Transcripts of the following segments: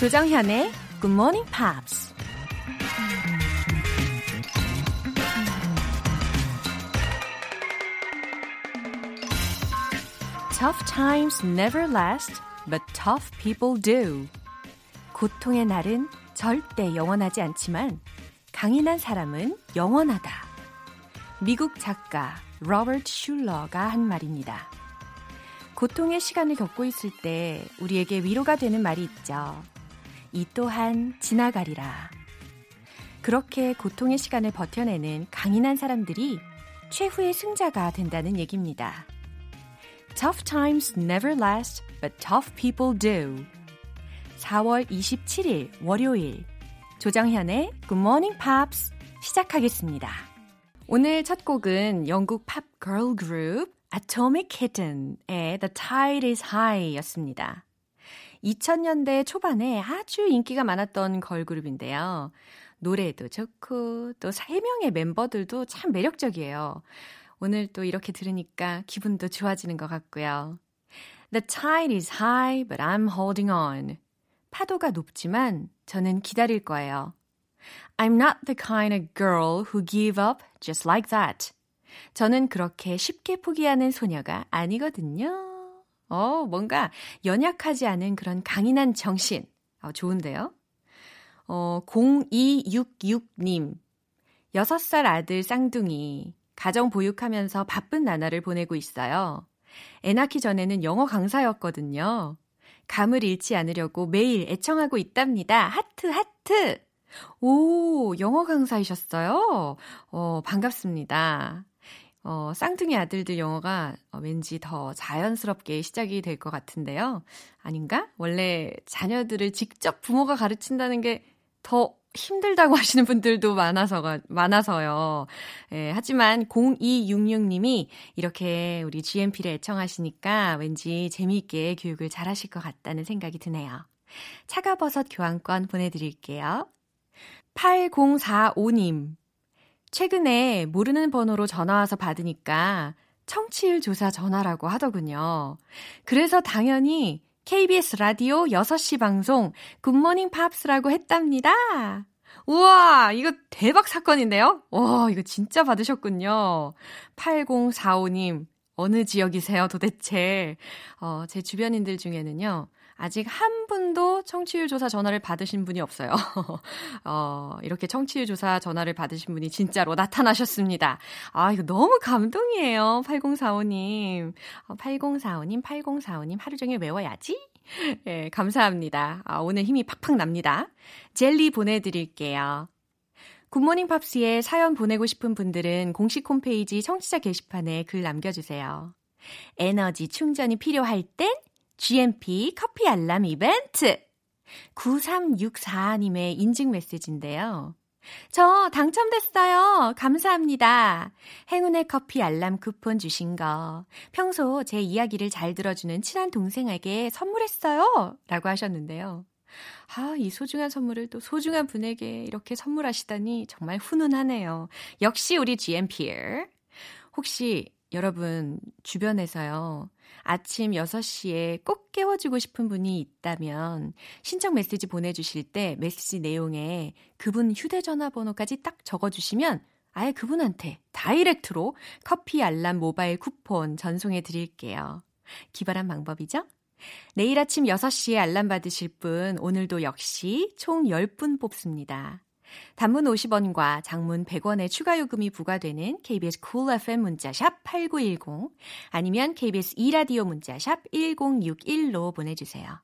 조정현의 Good Morning Pops. Tough times never last, but tough people do. 고통의 날은 절대 영원하지 않지만 강인한 사람은 영원하다. 미국 작가 로버트 슐러가 한 말입니다. 고통의 시간을 겪고 있을 때 우리에게 위로가 되는 말이 있죠. 이 또한 지나가리라. 그렇게 고통의 시간을 버텨내는 강인한 사람들이 최후의 승자가 된다는 얘기입니다. Tough times never last, but tough people do. 4월 27일 월요일 조정현의 Good Morning Pops 시작하겠습니다. 오늘 첫 곡은 영국 팝 group Atomic Kitten의 The Tide is High 였습니다. 2000년대 초반에 아주 인기가 많았던 걸그룹인데요. 노래도 좋고 또 3명의 멤버들도 참 매력적이에요. 오늘 또 이렇게 들으니까 기분도 좋아지는 것 같고요. The tide is high, but I'm holding on. 파도가 높지만 저는 기다릴 거예요. I'm not the kind of girl who give up just like that. 저는 그렇게 쉽게 포기하는 소녀가 아니거든요. 어, 뭔가 연약하지 않은 그런 강인한 정신. 어, 좋은데요? 어, 0266님. 6살 아들 쌍둥이. 가정 보육하면서 바쁜 나날을 보내고 있어요. 애 낳기 전에는 영어 강사였거든요. 감을 잃지 않으려고 매일 애청하고 있답니다. 하트, 하트! 오, 영어 강사이셨어요? 어, 반갑습니다. 어, 쌍둥이 아들들 영어가 어, 왠지 더 자연스럽게 시작이 될 것 같은데요. 아닌가? 원래 자녀들을 직접 부모가 가르친다는 게 더 힘들다고 하시는 분들도 많아서가, 많아서요. 예, 하지만 0266님이 이렇게 우리 GMP를 애청하시니까 왠지 재미있게 교육을 잘 하실 것 같다는 생각이 드네요. 차가버섯 교환권 보내드릴게요. 8045님. 최근에 모르는 번호로 전화와서 받으니까 청취율 조사 전화라고 하더군요. 그래서 당연히 KBS 라디오 6시 방송 굿모닝 팝스라고 했답니다. 우와, 이거 대박 사건인데요? 와, 이거 진짜 받으셨군요. 8045님, 어느 지역이세요 도대체? 어, 제 주변인들 중에는요. 아직 한 분도 청취율 조사 전화를 받으신 분이 없어요. 어, 이렇게 청취율 조사 전화를 받으신 분이 진짜로 나타나셨습니다. 아, 이거 너무 감동이에요. 8045님. 어, 8045님, 8045님 하루 종일 외워야지. 예, 감사합니다. 아, 오늘 힘이 팍팍 납니다. 젤리 보내드릴게요. 굿모닝 팝스에 사연 보내고 싶은 분들은 공식 홈페이지 청취자 게시판에 글 남겨주세요. 에너지 충전이 필요할 땐 GMP 커피 알람 이벤트! 9364님의 인증 메시지인데요. 저 당첨됐어요. 감사합니다. 행운의 커피 알람 쿠폰 주신 거. 평소 제 이야기를 잘 들어주는 친한 동생에게 선물했어요. 라고 하셨는데요. 아, 이 소중한 선물을 또 소중한 분에게 이렇게 선물하시다니 정말 훈훈하네요. 역시 우리 GMP. 혹시 여러분 주변에서요. 아침 6시에 꼭 깨워주고 싶은 분이 있다면 신청 메시지 보내주실 때 메시지 내용에 그분 휴대전화 번호까지 딱 적어주시면 아예 그분한테 다이렉트로 커피 알람 모바일 쿠폰 전송해 드릴게요. 기발한 방법이죠? 내일 아침 6시에 알람 받으실 분 오늘도 역시 총 10분 뽑습니다. 단문 50원과 장문 100원의 추가 요금이 부과되는 KBS cool FM 문자샵 8910 아니면 KBS 2라디오 문자샵 1061로 보내주세요.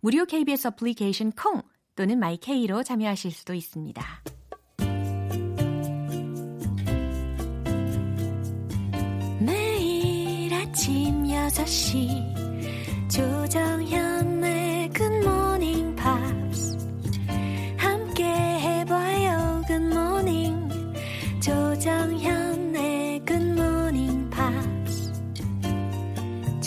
무료 KBS 어플리케이션 콩 또는 마이케이로 참여하실 수도 있습니다. 매일 아침 6시 조정현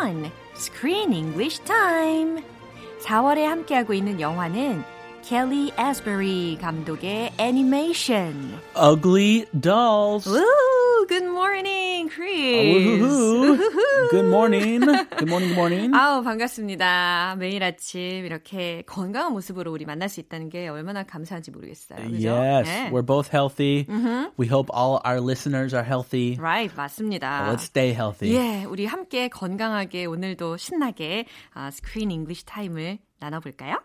fun. Screen English time. 4월에 함께하고 있는 영화는 켈리 에스베리 감독의 애니메이션. Ugly Dolls. Woo! Good morning, Chris. Woohoo. Good morning. Good morning. Good morning. 아우 반갑습니다. 매일 아침 이렇게 건강한 모습으로 우리 만날 수 있다는 게 얼마나 감사한지 모르겠어요. 그죠? Yes, 네. we're both healthy. We hope all our listeners are healthy. Right, 맞습니다. Let's stay healthy. 예, 우리 함께 건강하게 오늘도 신나게 아, Screen English 타임을 나눠볼까요?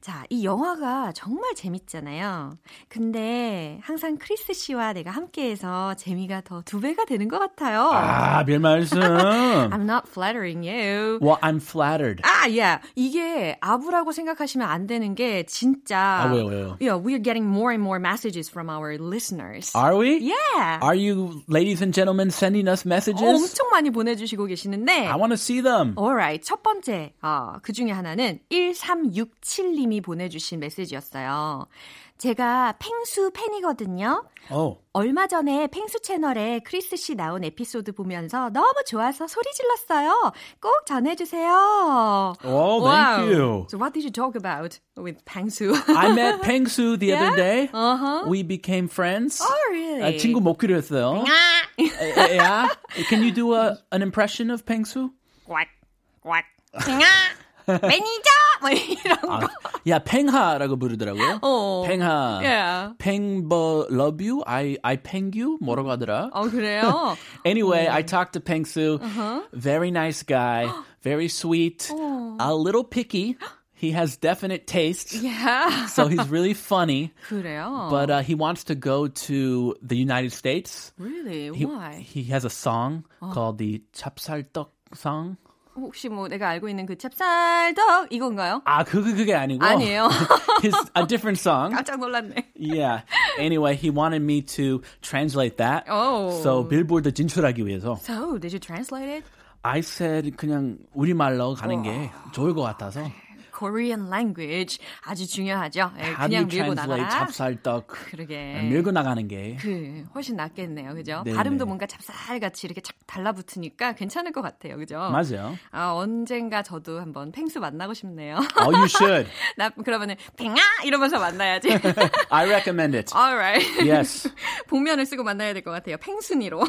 자, 이 영화가 정말 재밌잖아요. 근데 항상 크리스 씨와 내가 함께해서 재미가 더 두 배가 되는 것 같아요. 아, 별 말씀. I'm not flattering you. well, I'm flattered. 아, yeah. 이게 아부라고 생각하시면 안 되는 게 진짜. 아, 왜요, 왜요? Yeah, we are getting more and more messages from our listeners. Are we? yeah. Are you, ladies and gentlemen, sending us messages? 엄청 많이 보내주시고 계시는데. I want to see them. Alright. 첫 번째, 어, 그 중에 하나는 1367님이 보내주신 메시지였어요. 제가 펭수 팬이거든요. Oh. 얼마 전에 펭수 채널에 크리스 씨 나온 에피소드 보면서 너무 좋아서 소리 질렀어요. 꼭 전해주세요. Oh, Wow. thank you. So what did you talk about with 펭수? I met Peng Su the Yeah? other day. Uh-huh. We became friends. oh, really? 아, 친구 먹기로 했어요. yeah. Can you do a, an impression of Peng Su? 꽉, 꽉. 팽아, 매니저! 뭐 이런 거. 아, 야, 팽하라고 부르더라고요. 어. 팽하. Yeah. 팽버 love you? I I peng you? 뭐라고 하더라? 어, 그래요? Anyway, I talked to Pengsu. Very nice guy, very sweet, a little picky. He has definite taste, yeah. so he's really funny. 그래요? But uh, he wants to go to the United States. really? He, Why? he has a song called the 찹쌀떡 song. 혹시 뭐 내가 알고 있는 그 찹쌀떡 이건가요? 아, 그게 그게 아니고. 아니에요. His a different song. 깜짝 놀랐네. Yeah. Anyway, he wanted me to translate that. Oh. So 빌보드 진출하기 위해서 So, did you translate it? I said 그냥 우리말로 가는 게 좋을 것 같아서. Korean language 아주 중요하죠. 예, 그냥 밀고 나가라. 찹쌀떡? 그러게. 밀고 나가는 게. 그 훨씬 낫겠네요, 그죠? 네네. 발음도 뭔가 찹쌀같이 이렇게 착 달라붙으니까 괜찮을 것 같아요, 그죠? 맞아요. 아 언젠가 저도 한번 펭수 만나고 싶네요. Oh, you should. 나 그러면은 팽아 이러면서 만나야지. I recommend it. Alright. Yes. 복면을 쓰고 만나야 될 것 같아요. 팽순이로.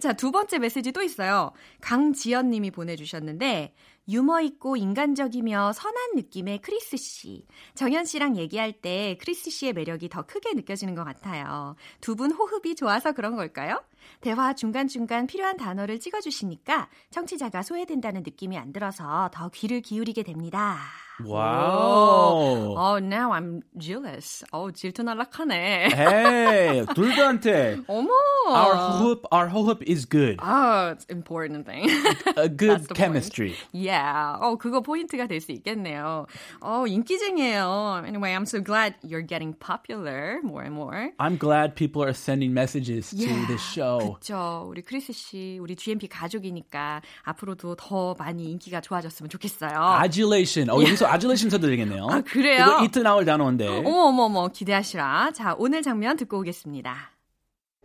자, 두 번째 메시지 또 있어요. 강지연 님이 보내주셨는데, 유머 있고 인간적이며 선한 느낌의 크리스 씨. 정현 씨랑 얘기할 때 크리스 씨의 매력이 더 크게 느껴지는 것 같아요. 두 분 호흡이 좋아서 그런 걸까요? 대화 중간중간 필요한 단어를 찍어주시니까 청취자가 소외된다는 느낌이 안 들어서 더 귀를 기울이게 됩니다. Wow. Oh, now I'm jealous. Oh, 질투 날라 하네. Hey, 둘다한테 어머. our hope, our hope is good. Oh, it's important thing. A good the point. chemistry. yeah. 어, 그거 포인트가 될 수 있겠네요. 어, 인기쟁이에요. Anyway, I'm so glad you're getting popular more and more. I'm glad people are sending messages to this show. 그쵸. 우리 크리스 씨, 우리 GMP 가족이니까 앞으로도 더 많이 인기가 좋아졌으면 좋겠어요. Adulation. 어, 여기서 adulation 써도 되겠네요. 아, 그래요? 이거 이트 나올 단어인데. 어머, 어머, 어머, 기대하시라. 자, 오늘 장면 듣고 오겠습니다.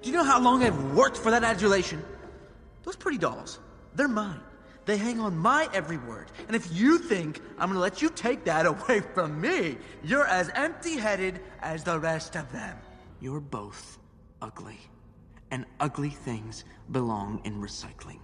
Do you know how long I've worked for that adulation? Those pretty dolls, they're mine. They hang on my every word. And if you think I'm gonna let you take that away from me, you're as empty headed as the rest of them. You're both ugly. And ugly things belong in recycling.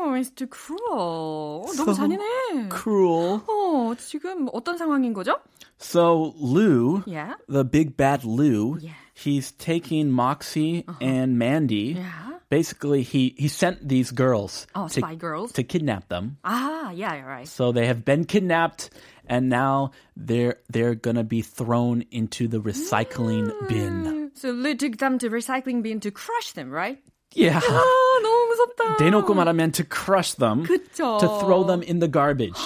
Oh, it's too cruel. 어, 너무 잔인해. Cruel. 어, 지금 어떤 상황인 거죠? So Lou, Yeah. the big bad Lou, Yeah. he's taking Moxie and Mandy. Yeah. Basically, he he sent these girls Oh, to, spy girls. to kidnap them. 아, yeah, you're right. So they have been kidnapped, and now they're they're gonna be thrown into the recycling bin. So Lou took them to recycling bin to crush them, right? Yeah. 아, 너무 무섭다. 대놓고 말하면 to crush them, 그쵸. to throw them in the garbage.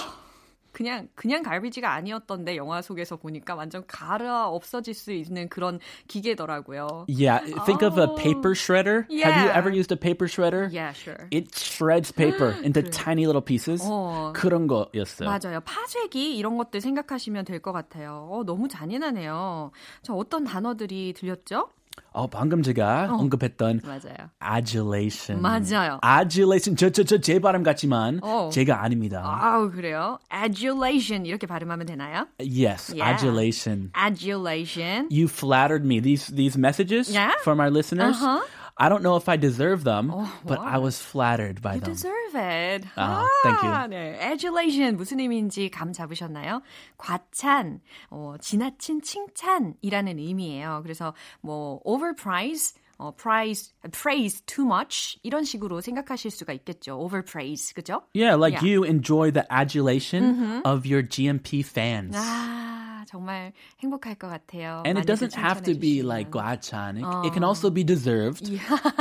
그냥 그냥 갈비지가 아니었던데 영화 속에서 보니까 완전 갈아 없어질 수 있는 그런 기계더라고요. Yeah, think of a paper shredder. Have you Oh. Yeah. ever used a paper shredder? Yeah, sure. It shreds paper into tiny little pieces. 어. 그런 거였어요. 맞아요. 파쇄기 이런 것들 생각하시면 될 것 같아요. 어, 너무 잔인하네요. 자, 어떤 단어들이 들렸죠? 어, 방금 제가 언급했던 맞아요. adulation. 맞아요. adulation. 저, 저, 저, 제 발음 같지만 어. 제가 아닙니다. 아우 그래요. adulation 이렇게 발음하면 되나요? yes, Yeah. adulation. adulation. You flattered me. These these messages Yeah? from our listeners. Uh-huh. I don't know if I deserve them, but wow. I was flattered by You them. deserve it. 아, thank you. 네. adulation 무슨 의미인지 감 잡으셨나요? 과찬, 어, 지나친 칭찬이라는 의미예요. 그래서 뭐 overprice, 어, price, praise too much 이런 식으로 생각하실 수가 있겠죠. overpraise, 그죠? Yeah, like Yeah. Mm-hmm. you enjoy the adulation of your GMP fans. 아, 정말 행복할 것 같아요. And it 많이들 doesn't have to be 칭찬해 like 주시면. 과찬. It, it can also be deserved.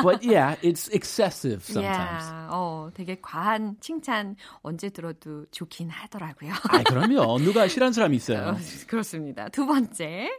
but yeah, it's excessive sometimes. Yeah. 어, 되게 과한 칭찬 언제 들어도 좋긴 하더라고요. 아, 그럼요. 누가 싫어하는 사람이 어, 있어요. 그렇습니다. 두 번째.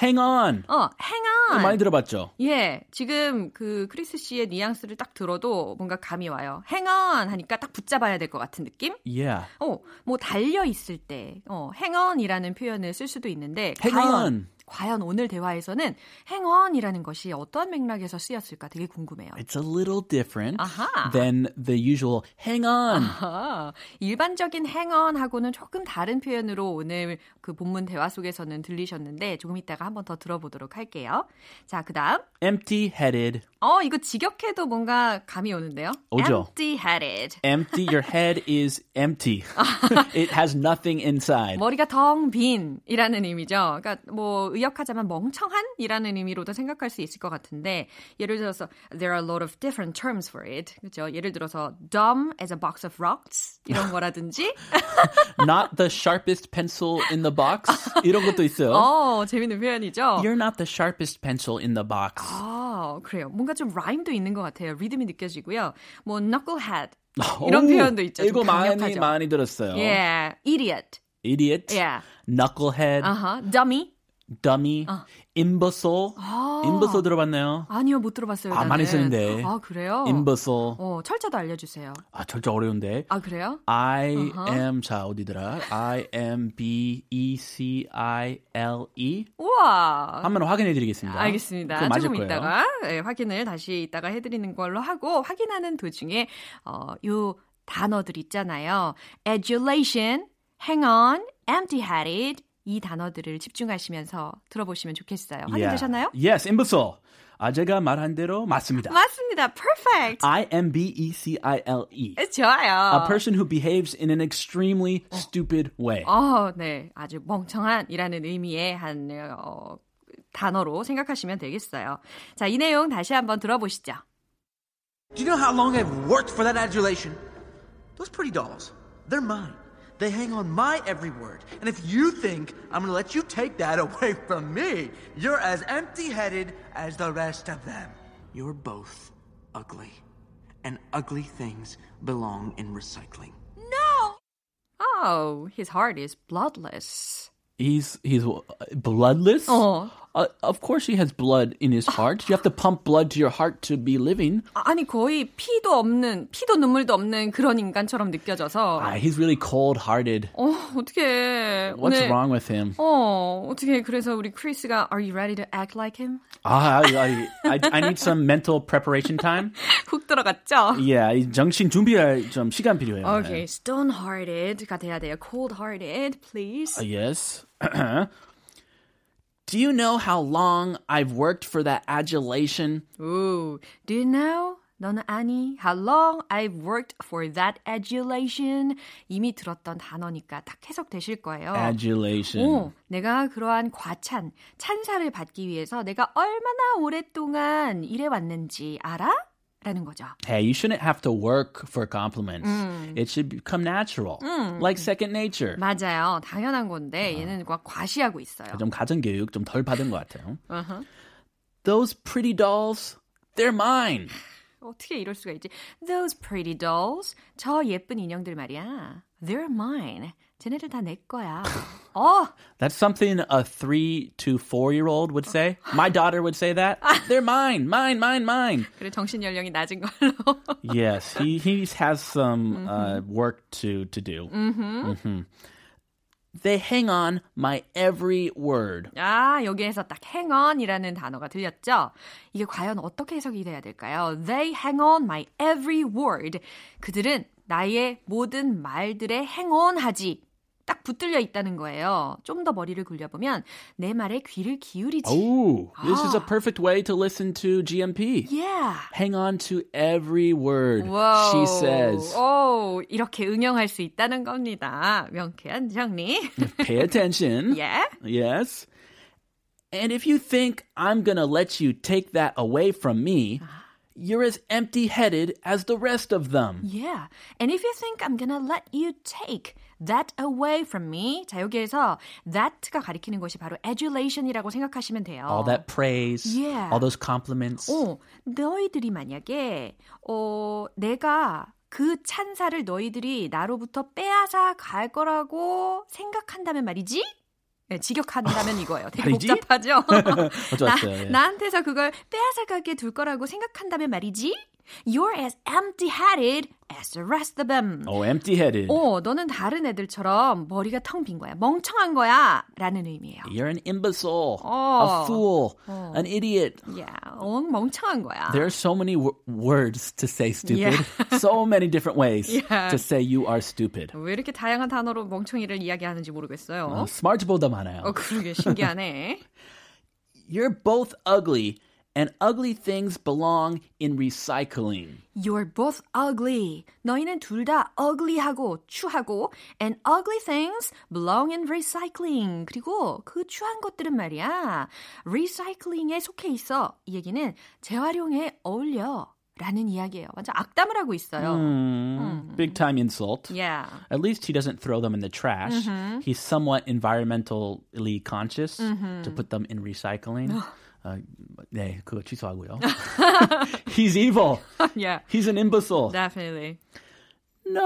Hang on. 어, hang on. 많이 들어봤죠? 예, 지금 그 크리스 씨의 뉘앙스를 딱 들어도 뭔가 감이 와요. hang on 하니까 딱 붙잡아야 될 것 같은 느낌? Yeah. 어, 뭐 달려 있을 때, 어, hang on이라는 표현을 쓸 수도 있는데, Hang 과연, on. 과연 오늘 대화에서는 on이라는 것이 어떠한 맥락에서 쓰였을까 되게 궁금해요. It's a little different 아하. than the usual hang on. 아, 일반적인 hang on하고는 조금 다른 표현으로 오늘 그 본문 대화 속에서는 들리셨는데 조금 이따가 한번 더 들어보도록 할게요. 자, 그 다음. Empty-headed. 어, 이거 직역해도 뭔가 감이 오는데요. 오죠. empty-headed. Empty. Your head is empty. it has nothing inside. 머리가 텅 빈이라는 의미죠. 그러니까 뭐 의역하자면 멍청한이라는 의미로도 생각할 수 있을 것 같은데 예를 들어서 there are a lot of different terms for it. 그렇죠? 예를 들어서 dumb as a box of rocks 이런 거라든지 Not the sharpest pencil in the box. 이런 것도 있어요. 어, 재밌는 표현이죠. You're not the sharpest pencil in the box. 아, 그래요. 뭔가 좀 라임도 있는 것 같아요. 리듬이 느껴지고요. 뭐 knucklehead 이런 오, 표현도 있죠. 좀 이거 많이. 많이 들었어요. Yeah, idiot. Idiot. Yeah. Knucklehead. 아하, dummy. dummy. imbecile. 아. imbecile 들어봤나요? 아니요, 못 들어봤어요. 아, 많이 나는. 쓰는데. 아, 그래요? imbecile. 어, 철자도 알려주세요. 아, 절대 어려운데. 아, 그래요? I Uh-huh. am 자 어디더라? I am B E C I L E. 우와. 한번 확인해 드리겠습니다. 알겠습니다. 조금 거예요. 이따가 네, 확인을 다시 이따가 해드리는 걸로 하고 확인하는 도중에 어, 요 단어들 있잖아요. adulation, hang on, empty-headed 이 단어들을 집중하시면서 들어보시면 좋겠어요. 확인되셨나요? Yeah. Yes, imbecile. 아, 제가 말한 대로 맞습니다. 맞습니다. perfect. I M B E C I L E. 좋아요. A person who behaves in an extremely stupid way. 어, 네. 아주 멍청한이라는 의미의 한 어, 단어로 생각하시면 되겠어요. 자, 이 내용 다시 한번 들어보시죠. Do you know how long I've worked for that adulation? Those pretty dolls, they're mine. They hang on my every word. And if you think I'm gonna let you take that away from me, you're as empty headed as the rest of them. You're both ugly. And ugly things belong in recycling. No! Oh, his heart is bloodless He's he's uh, bloodless. 어. Uh, of course, he has blood in his heart. You have to pump blood to your heart to be living. 아니 거의 피도 없는 피도 눈물도 없는 그런 인간처럼 느껴져서 Ah, he's really cold-hearted. 어 어떻게 What's 오늘 wrong with him? 어 어떻게 그래서 우리 크리스가 Are you ready to act like him? Ah, I, I, I, I need some mental preparation time. 훅 들어갔죠? Yeah, 이 정신 준비할 좀 시간 필요해요. Okay, stone-hearted가 돼야 돼요. Cold-hearted, please. Uh, yes. Do you know how long I've worked for that adulation? Ooh, do you know? 너는 아니? How long I've worked for that adulation? 이미 들었던 단어니까 딱 해석되실 거예요. Adulation. 오, 내가 그러한 과찬, 찬사를 받기 위해서 내가 얼마나 오랫동안 일해왔는지 알아? 라는 거죠. Hey, you shouldn't have to work for compliments. It should become natural, like second nature. 맞아요. 당연한 건데 얘는 과 과시하고 있어요. 좀 가정교육 좀 덜 받은 것 같아요. Those pretty dolls, they're mine. 어떻게 이럴 수가 있지? Those pretty dolls. 저 예쁜 인형들 말이야. They're mine. 쟤네들 다 내 거야. 어, That's something a three to four year old would say. My daughter would say that. They're mine, mine, mine, mine. 그래 정신 연령이 낮은 걸로. Yes, he he has some uh, work to to do. Mhm. They hang on my every word. 아, 여기에서 딱 hang on이라는 단어가 들렸죠? 이게 과연 어떻게 해석이 돼야 될까요? They hang on my every word. 그들은 나의 모든 말들에 hang on 하지. 딱 붙들려 있다는 거예요. 좀 더 머리를 굴려보면 내 말에 귀를 기울이지. Oh, this is a perfect way to listen to GMP. Yeah. Hang on to every word Whoa. she says. 오, 이렇게 응용할 수 있다는 겁니다. 명쾌한 정리. Pay attention. yeah. Yes. And if you think I'm going to let you take that away from me, you're as empty headed as the rest of them. Yeah. And if you think I'm gonna let you take that away from me. 자, 여기에서 that가 가리키는 것이 바로 adulation이라고 생각하시면 돼요. All that praise, Yeah. all those compliments. 어, 너희들이 만약에 어, 내가 그 찬사를 너희들이 나로부터 빼앗아 갈 거라고 생각한다면 말이지? 네, 직역한다면 이거예요. 되게 말이지? 복잡하죠? 예. 나한테서 그걸 빼앗아 가게 둘 거라고 생각한다면 말이지? You're as empty-headed as the rest of them. Oh, empty headed. 어, 너는 다른 애들처럼 머리가 텅 빈 거야. 멍청한 거야. 라는 의미예요. You're an imbecile, Oh. a fool, an idiot. Yeah, 어, 멍청한 거야. There are so many w- words to say stupid. Yeah. so many different ways Yeah. to say you are stupid. 왜 이렇게 다양한 단어로 멍청이를 이야기하는지 모르겠어요. 어, smart보다 많아요. 어, 그러게 신기하네. You're both ugly, and ugly things belong in recycling. You're both ugly. 너희는 둘 다 ugly하고 추하고 and ugly things belong in recycling. 그리고 그 추한 것들은 말이야. recycling에 속해 있어. 이 얘기는 재활용에 어울려. 라는 이야기예요. 완전 악담을 하고 있어요. Mm, Big time insult. Yeah. At least he doesn't throw them in the trash. He's somewhat environmentally conscious to put them in recycling. 어, 네, 그거 취소하고요. He's evil. yeah. He's an imbecile. Definitely. No.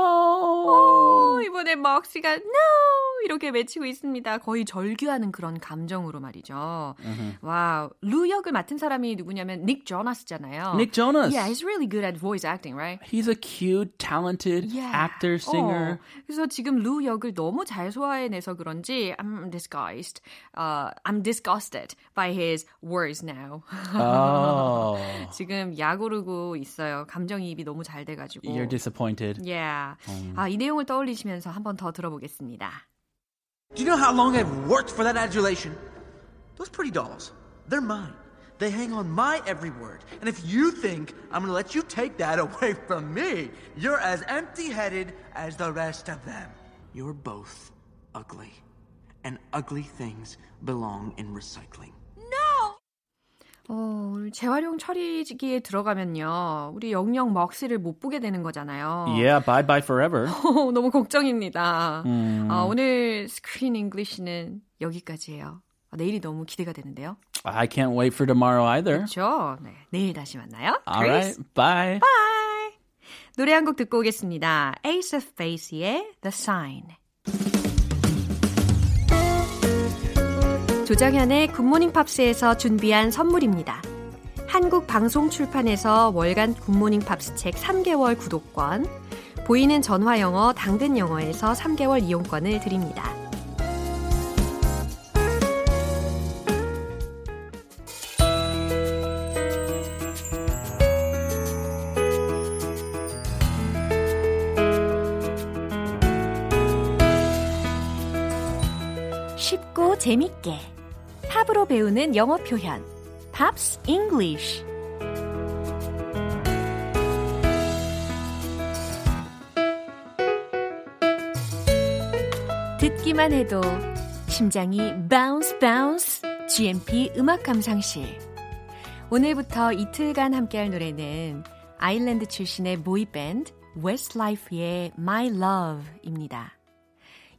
어, 이번에 먹씨가 no 이렇게 외치고 있습니다. 거의 절규하는 그런 감정으로 말이죠. 와우. 루 역을 맡은 사람이 누구냐면 닉 조나스잖아요. Nick Jonas. Yeah, he's really good at voice acting, right? He's a cute, talented Yeah. actor, singer. 어, 그래서 지금 루 역을 너무 잘 소화해내서 그런지 I'm disgusted. Uh, I'm disgusted by his words now. Oh. 지금 약오르고 있어요. 감정이입이 너무 잘 돼가지고. You're disappointed. Yeah. 아, 이 내용을 떠올리시면서 한 번 더 들어보겠습니다. Do you know how long I've worked for that adulation? Those pretty dolls, they're mine. They hang on my every word. And if you think I'm gonna let you take that away from me, you're as empty headed as the rest of them. You're both ugly, and ugly things belong in recycling. 어, 재활용 처리기에 들어가면요. 우리 영영 목시를 못 보게 되는 거잖아요. Yeah, bye bye forever. 너무 걱정입니다. 어, 오늘 Screen English는 여기까지예요. 아, 내일이 너무 기대가 되는데요. I can't wait for tomorrow either. 그렇죠? 네, 내일 다시 만나요. All right, bye. Bye. 노래 한 곡 듣고 오겠습니다. Ace of Base의 The Sign. 조정현의 굿모닝 팝스에서 준비한 선물입니다. 한국 방송 출판에서 월간 굿모닝 팝스 책 3개월 구독권, 보이는 전화 영어 당근 영어에서 3개월 이용권을 드립니다. 쉽고 재밌게 팝으로 배우는 영어 표현. Pops English 듣기만 해도 심장이 bounce bounce GMP 음악 감상실. 오늘부터 이틀간 함께할 노래는 아일랜드 출신의 boy band 웨스트라이프의 My Love입니다.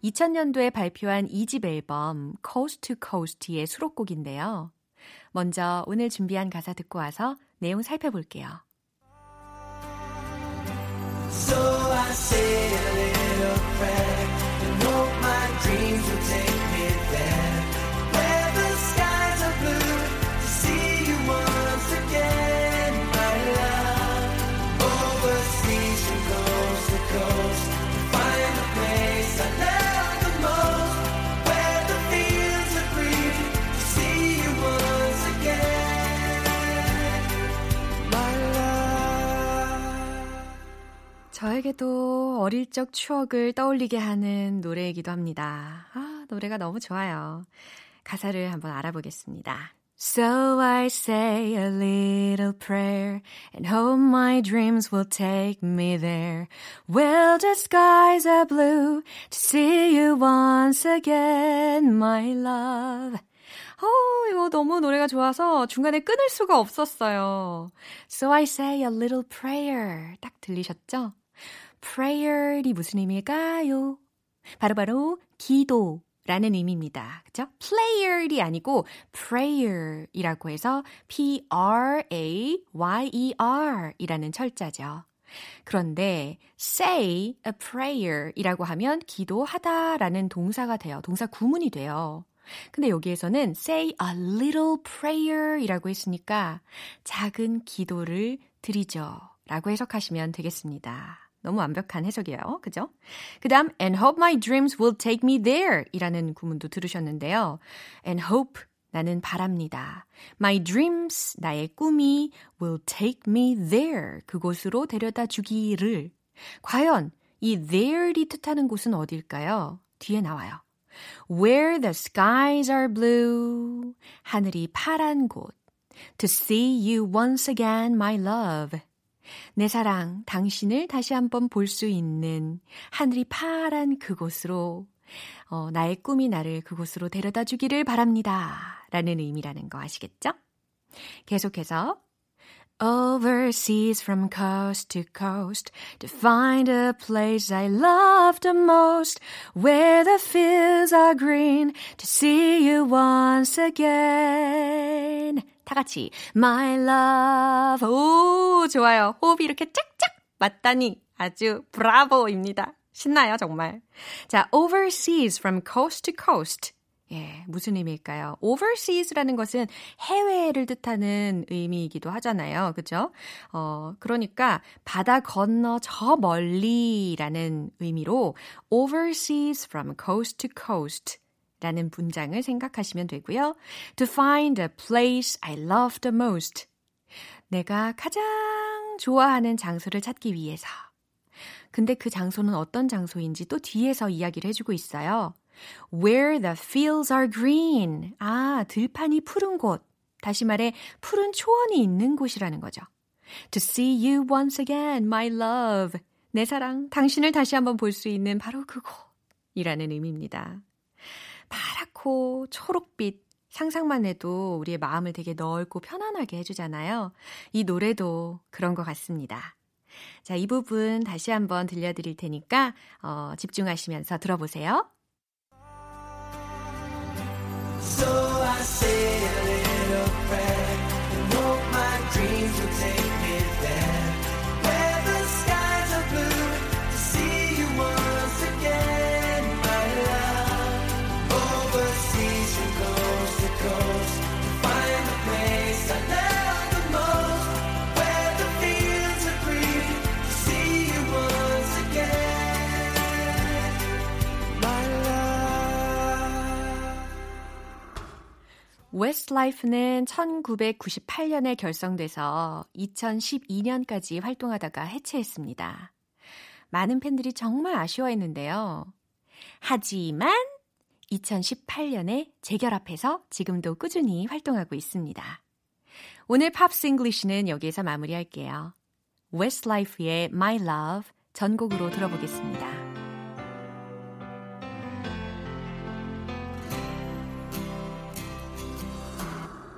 2000년도에 발표한 2집 앨범 Coast to Coast의 수록곡인데요. 먼저 오늘 준비한 가사 듣고 와서 내용 살펴볼게요. So I say a little prayer and hope my dreams will take 누구에게도 어릴 적 추억을 떠올리게 하는 노래이기도 합니다. 아, 노래가 너무 좋아요. 가사를 한번 알아보겠습니다. So I say a little prayer and hope my dreams will take me there. Where the skies are blue to see you once again, my love. 어, 이거 너무 노래가 좋아서 중간에 끊을 수가 없었어요. So I say a little prayer. 딱 들리셨죠? Prayer이 무슨 의미일까요? 바로 바로 기도. 라는 의미입니다. 그죠? player이 아니고 prayer이라고 해서 p-r-a-y-e-r 이라는 철자죠. 그런데 say a prayer 이라고 하면 기도하다라는 동사가 돼요. 동사 구문이 돼요. 근데 여기에서는 say a little prayer 이라고 했으니까 작은 기도를 드리죠. 라고 해석하시면 되겠습니다. 너무 완벽한 해석이에요. 그죠? 그 다음, and hope my dreams will take me there 이라는 구문도 들으셨는데요. and hope, 나는 바랍니다. My dreams, 나의 꿈이 will take me there, 그곳으로 데려다 주기를. 과연 이 there이 뜻하는 곳은 어딜까요? 뒤에 나와요. Where the skies are blue, 하늘이 파란 곳. To see you once again, my love. 내 사랑, 당신을 다시 한번 볼 수 있는 하늘이 파란 그곳으로 어, 나의 꿈이 나를 그곳으로 데려다 주기를 바랍니다. 라는 의미라는 거 아시겠죠? 계속해서 Overseas from coast to coast to find a place I love the most where the fields are green to see you once again. 다 같이 my love. 오, 좋아요. 호흡이 이렇게 짝짝 맞다니 아주 브라보입니다. 신나요, 정말. 자, overseas from coast to coast. 예, 무슨 의미일까요? overseas라는 것은 해외를 뜻하는 의미이기도 하잖아요. 그죠? 어, 그러니까 바다 건너 저 멀리라는 의미로 overseas from coast to coast 라는 문장을 생각하시면 되고요. To find a place I love the most. 내가 가장 좋아하는 장소를 찾기 위해서. 근데 그 장소는 어떤 장소인지 또 뒤에서 이야기를 해주고 있어요. Where the fields are green. 아, 들판이 푸른 곳. 다시 말해, 푸른 초원이 있는 곳이라는 거죠. To see you once again, my love. 내 사랑, 당신을 다시 한번 볼 수 있는 바로 그곳이라는 의미입니다. 파랗고 초록빛 상상만 해도 우리의 마음을 되게 넓고 편안하게 해주잖아요. 이 노래도 그런 것 같습니다. 자, 이 부분 다시 한번 들려드릴 테니까 어, 집중하시면서 들어보세요. So I say 웨스트라이프는 1998년에 결성돼서 2012년까지 활동하다가 해체했습니다. 많은 팬들이 정말 아쉬워했는데요. 하지만 2018년에 재결합해서 지금도 꾸준히 활동하고 있습니다. 오늘 Pops English는 여기에서 마무리할게요. 웨스트라이프의 My Love 전곡으로 들어보겠습니다.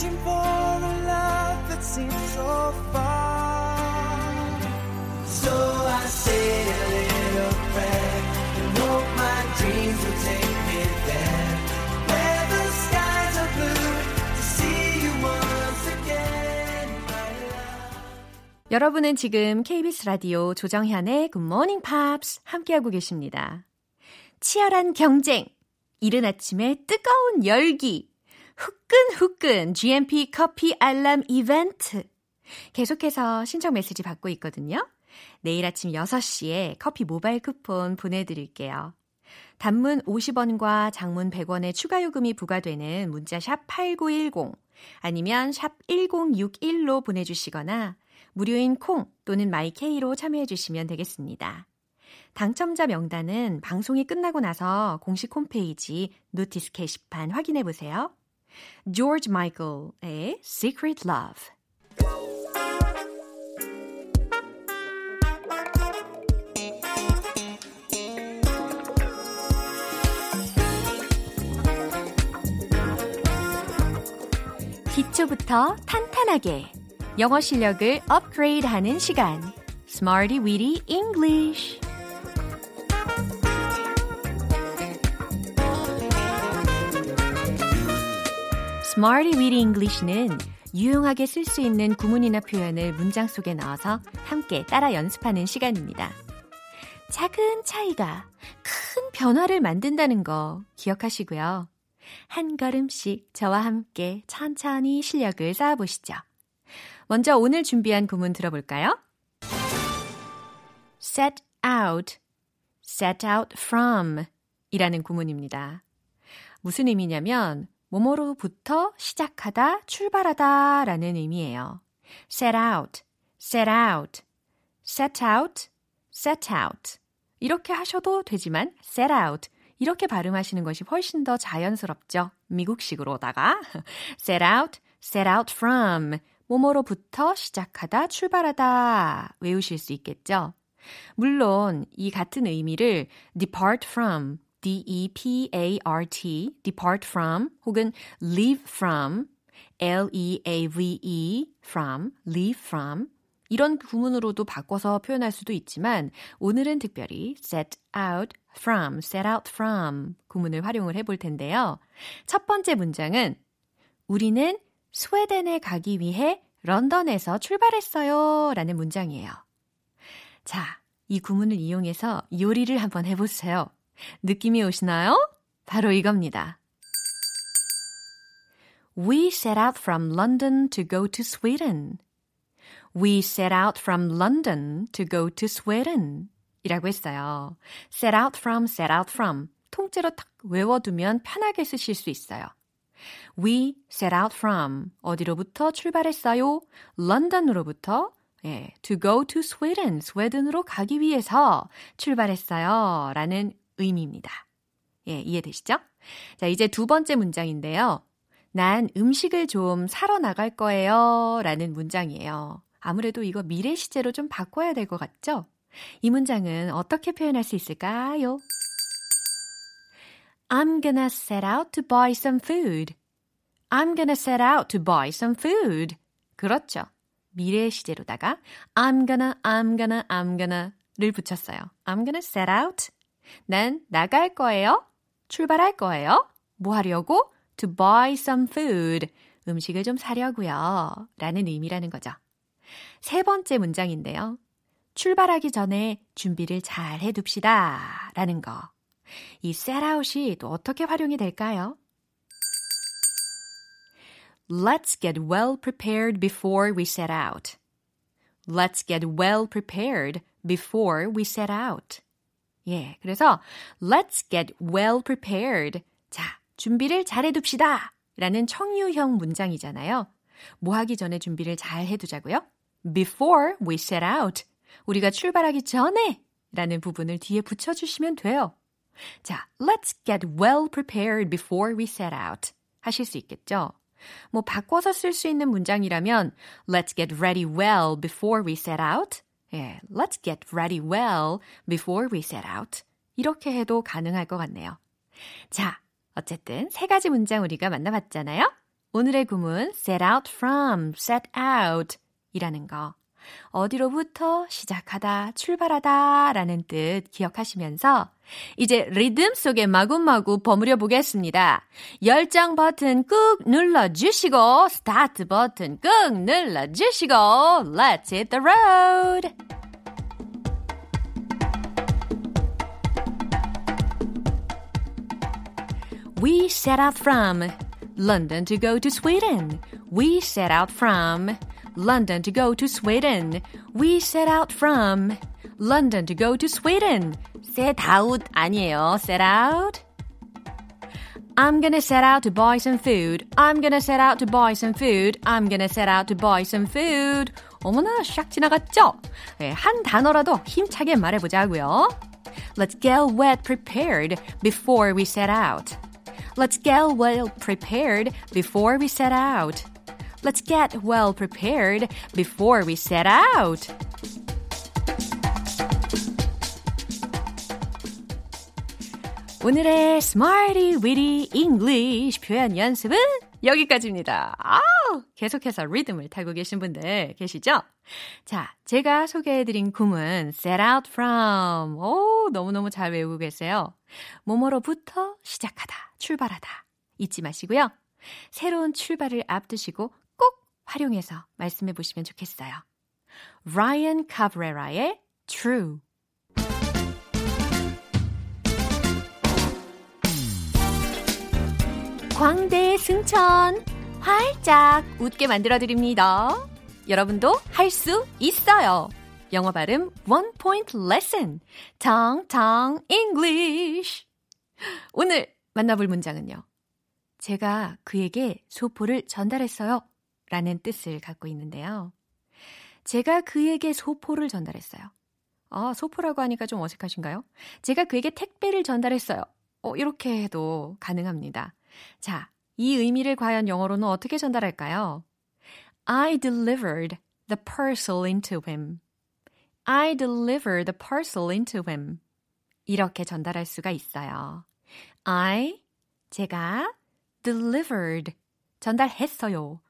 reaching for a love that seems so far. So I say a little prayer and hope my dreams will take me there, where the skies are blue to see you once again, my love. 여러분은 지금 KBS 라디오 조정현의 Good Morning Pops 함께하고 계십니다. 치열한 경쟁, 이른 아침에 뜨거운 열기, 후끈후끈 GMP 커피 알람 이벤트. 계속해서 신청 메시지 받고 있거든요. 내일 아침 6시에 커피 모바일 쿠폰 보내드릴게요. 단문 50원과 장문 100원의 추가 요금이 부과되는 문자 샵 8910 아니면 샵 1061로 보내주시거나 무료인 콩 또는 마이케이로 참여해 주시면 되겠습니다. 당첨자 명단은 방송이 끝나고 나서 공식 홈페이지 notice 게시판 확인해 보세요. George Michael의 Secret Love 기초부터 탄탄하게 영어 실력을 업그레이드하는 시간 Smarty Weedy English Smarty Weedy English는 유용하게 쓸 수 있는 구문이나 표현을 문장 속에 넣어서 함께 따라 연습하는 시간입니다. 작은 차이가 큰 변화를 만든다는 거 기억하시고요. 한 걸음씩 저와 함께 천천히 실력을 쌓아보시죠. 먼저 오늘 준비한 구문 들어볼까요? set out, set out from 이라는 구문입니다. 무슨 의미냐면 뭐뭐로부터 시작하다, 출발하다 라는 의미예요. set out, set out, set out, set out. 이렇게 하셔도 되지만 set out 이렇게 발음하시는 것이 훨씬 더 자연스럽죠. 미국식으로다가 set out, set out from 뭐뭐로부터 시작하다, 출발하다 외우실 수 있겠죠. 물론 이 같은 의미를 depart from, D-E-P-A-R-T, depart from 혹은 leave from, L-E-A-V-E, from, leave from 이런 구문으로도 바꿔서 표현할 수도 있지만 오늘은 특별히 set out from, set out from 구문을 활용을 해볼 텐데요. 첫 번째 문장은 우리는 스웨덴에 가기 위해 런던에서 출발했어요 라는 문장이에요. 자, 이 구문을 이용해서 요리를 한번 해보세요. 느낌이 오시나요? 바로 이겁니다. We set out from London to go to Sweden. We set out from London to go to Sweden. 이라고 했어요. set out from, set out from. 통째로 탁 외워두면 편하게 쓰실 수 있어요. We set out from 어디로부터 출발했어요? 런던으로부터 예, to go to Sweden, 스웨덴으로 가기 위해서 출발했어요. 라는 의미입니다. 예, 이해되시죠? 자, 이제 두 번째 문장인데요. 난 음식을 좀 사러 나갈 거예요. 라는 문장이에요. 아무래도 이거 미래 시제로 좀 바꿔야 될 것 같죠? 이 문장은 어떻게 표현할 수 있을까요? I'm gonna set out to buy some food. I'm gonna set out to buy some food. 그렇죠. 미래 시제로다가 I'm gonna, I'm gonna, I'm gonna'를 붙였어요. I'm gonna set out. 난 나갈 거예요. 출발할 거예요. 뭐 하려고? To buy some food. 음식을 좀 사려고요. 라는 의미라는 거죠. 세 번째 문장인데요. 출발하기 전에 준비를 잘 해둡시다. 라는 거. 이 set out이 또 어떻게 활용이 될까요? Let's get well prepared before we set out. Let's get well prepared before we set out. 예, 그래서 let's get well prepared. 자, 준비를 잘 해둡시다. 라는 청유형 문장이잖아요. 뭐 하기 전에 준비를 잘 해두자고요? Before we set out. 우리가 출발하기 전에 라는 부분을 뒤에 붙여주시면 돼요. 자, let's get well prepared before we set out. 하실 수 있겠죠? 뭐 바꿔서 쓸 수 있는 문장이라면 let's get ready well before we set out. 예, let's get ready well before we set out. 이렇게 해도 가능할 것 같네요. 자, 어쨌든 세 가지 문장 우리가 만나봤잖아요. 오늘의 구문 set out from, set out 이라는 거. 어디로부터 시작하다, 출발하다 라는 뜻 기억하시면서 이제 리듬 속에 마구마구 버무려 보겠습니다. 열정 버튼 꾹 눌러주시고 스타트 버튼 꾹 눌러주시고 Let's hit the road! We set out from London to go to Sweden. We set out from London to go to Sweden. We set out from London to go to Sweden. Set out 아니에요. Set out. I'm gonna set out to buy some food. I'm gonna set out to buy some food. I'm gonna set out to buy some food. 어머나, 샥 지나갔죠? 네, 한 단어라도 힘차게 말해보자고요. Let's get well prepared before we set out. Let's get well prepared before we set out. Let's get well prepared before we set out. 오늘의 Smarty Weedy English 표현 연습은 여기까지입니다. 아우, 계속해서 리듬을 타고 계신 분들 계시죠? 자, 제가 소개해드린 구문 set out from. 오, 너무너무 잘 외우고 계세요. 뭐뭐로부터 시작하다, 출발하다. 잊지 마시고요. 새로운 출발을 앞두시고 꼭 활용해서 말씀해 보시면 좋겠어요. Ryan Cabrera의 True. 광대 승천 활짝 웃게 만들어 드립니다. 여러분도 할 수 있어요. 영어 발음 원 포인트 레슨 정정 English. 오늘 만나볼 문장은요. 제가 그에게 소포를 전달했어요. 라는 뜻을 갖고 있는데요. 제가 그에게 소포를 전달했어요. 아, 소포라고 하니까 좀 어색하신가요? 제가 그에게 택배를 전달했어요. 어, 이렇게 해도 가능합니다. 자, 이 의미를 과연 영어로는 어떻게 전달할까요? I delivered the parcel into him. I delivered the parcel into him. 이렇게 전달할 수가 있어요. I, 제가 delivered, 전달했어요.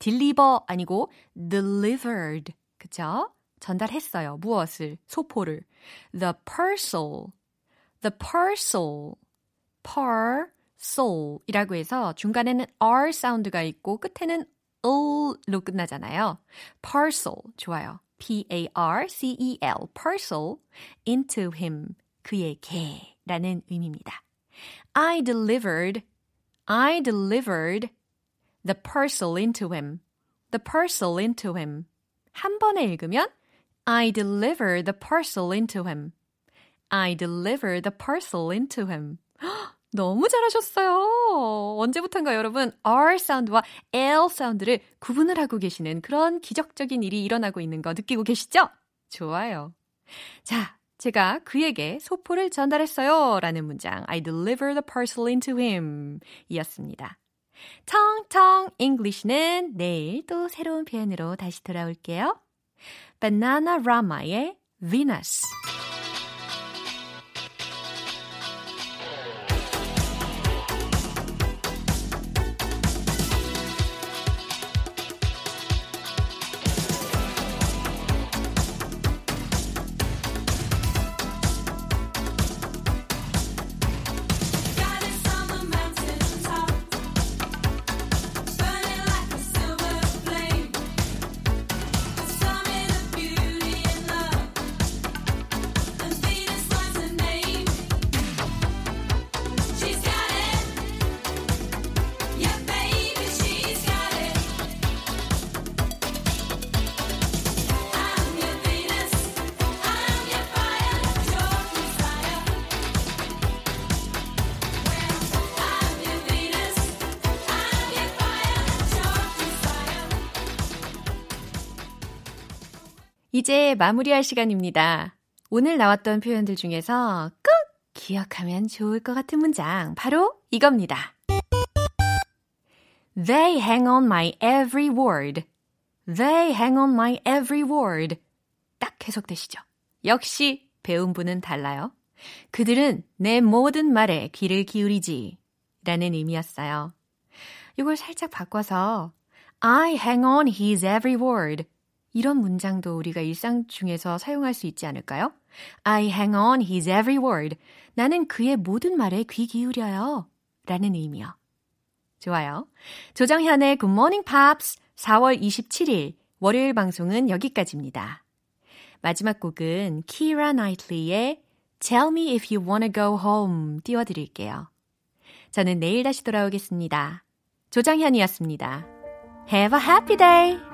Deliver 아니고 delivered, 그쵸? 전달했어요. 무엇을? 소포를. The parcel, the parcel, parcel 이라고 해서 중간에는 R 사운드가 있고 끝에는 L로 끝나잖아요. parcel, 좋아요. P-A-R-C-E-L, parcel, into him, 그에게 라는 의미입니다. I delivered, I delivered the parcel into him, the parcel into him. 한 번에 읽으면 I delivered the parcel into him. I delivered the parcel into him. 너무 잘하셨어요. 언제부턴가 여러분 R 사운드와 L 사운드를 구분을 하고 계시는 그런 기적적인 일이 일어나고 있는 거 느끼고 계시죠? 좋아요. 자, 제가 그에게 소포를 전달했어요. 라는 문장 I delivered the parcel into him 이었습니다. 텅텅 English는 내일 또 새로운 표현으로 다시 돌아올게요. Banana Rama의 Venus 이제 마무리할 시간입니다. 오늘 나왔던 표현들 중에서 꼭 기억하면 좋을 것 같은 문장 바로 이겁니다. They hang on my every word. They hang on my every word. 딱 해석되시죠? 역시 배운 분은 달라요. 그들은 내 모든 말에 귀를 기울이지. 라는 의미였어요. 이걸 살짝 바꿔서 I hang on his every word. 이런 문장도 우리가 일상 중에서 사용할 수 있지 않을까요? I hang on his every word. 나는 그의 모든 말에 귀 기울여요. 라는 의미요. 좋아요. 조정현의 Good Morning Pops 4월 27일 월요일 방송은 여기까지입니다. 마지막 곡은 키라 나이틀리의 Tell Me If You Wanna Go Home 띄워드릴게요. 저는 내일 다시 돌아오겠습니다. 조정현이었습니다. Have a happy day!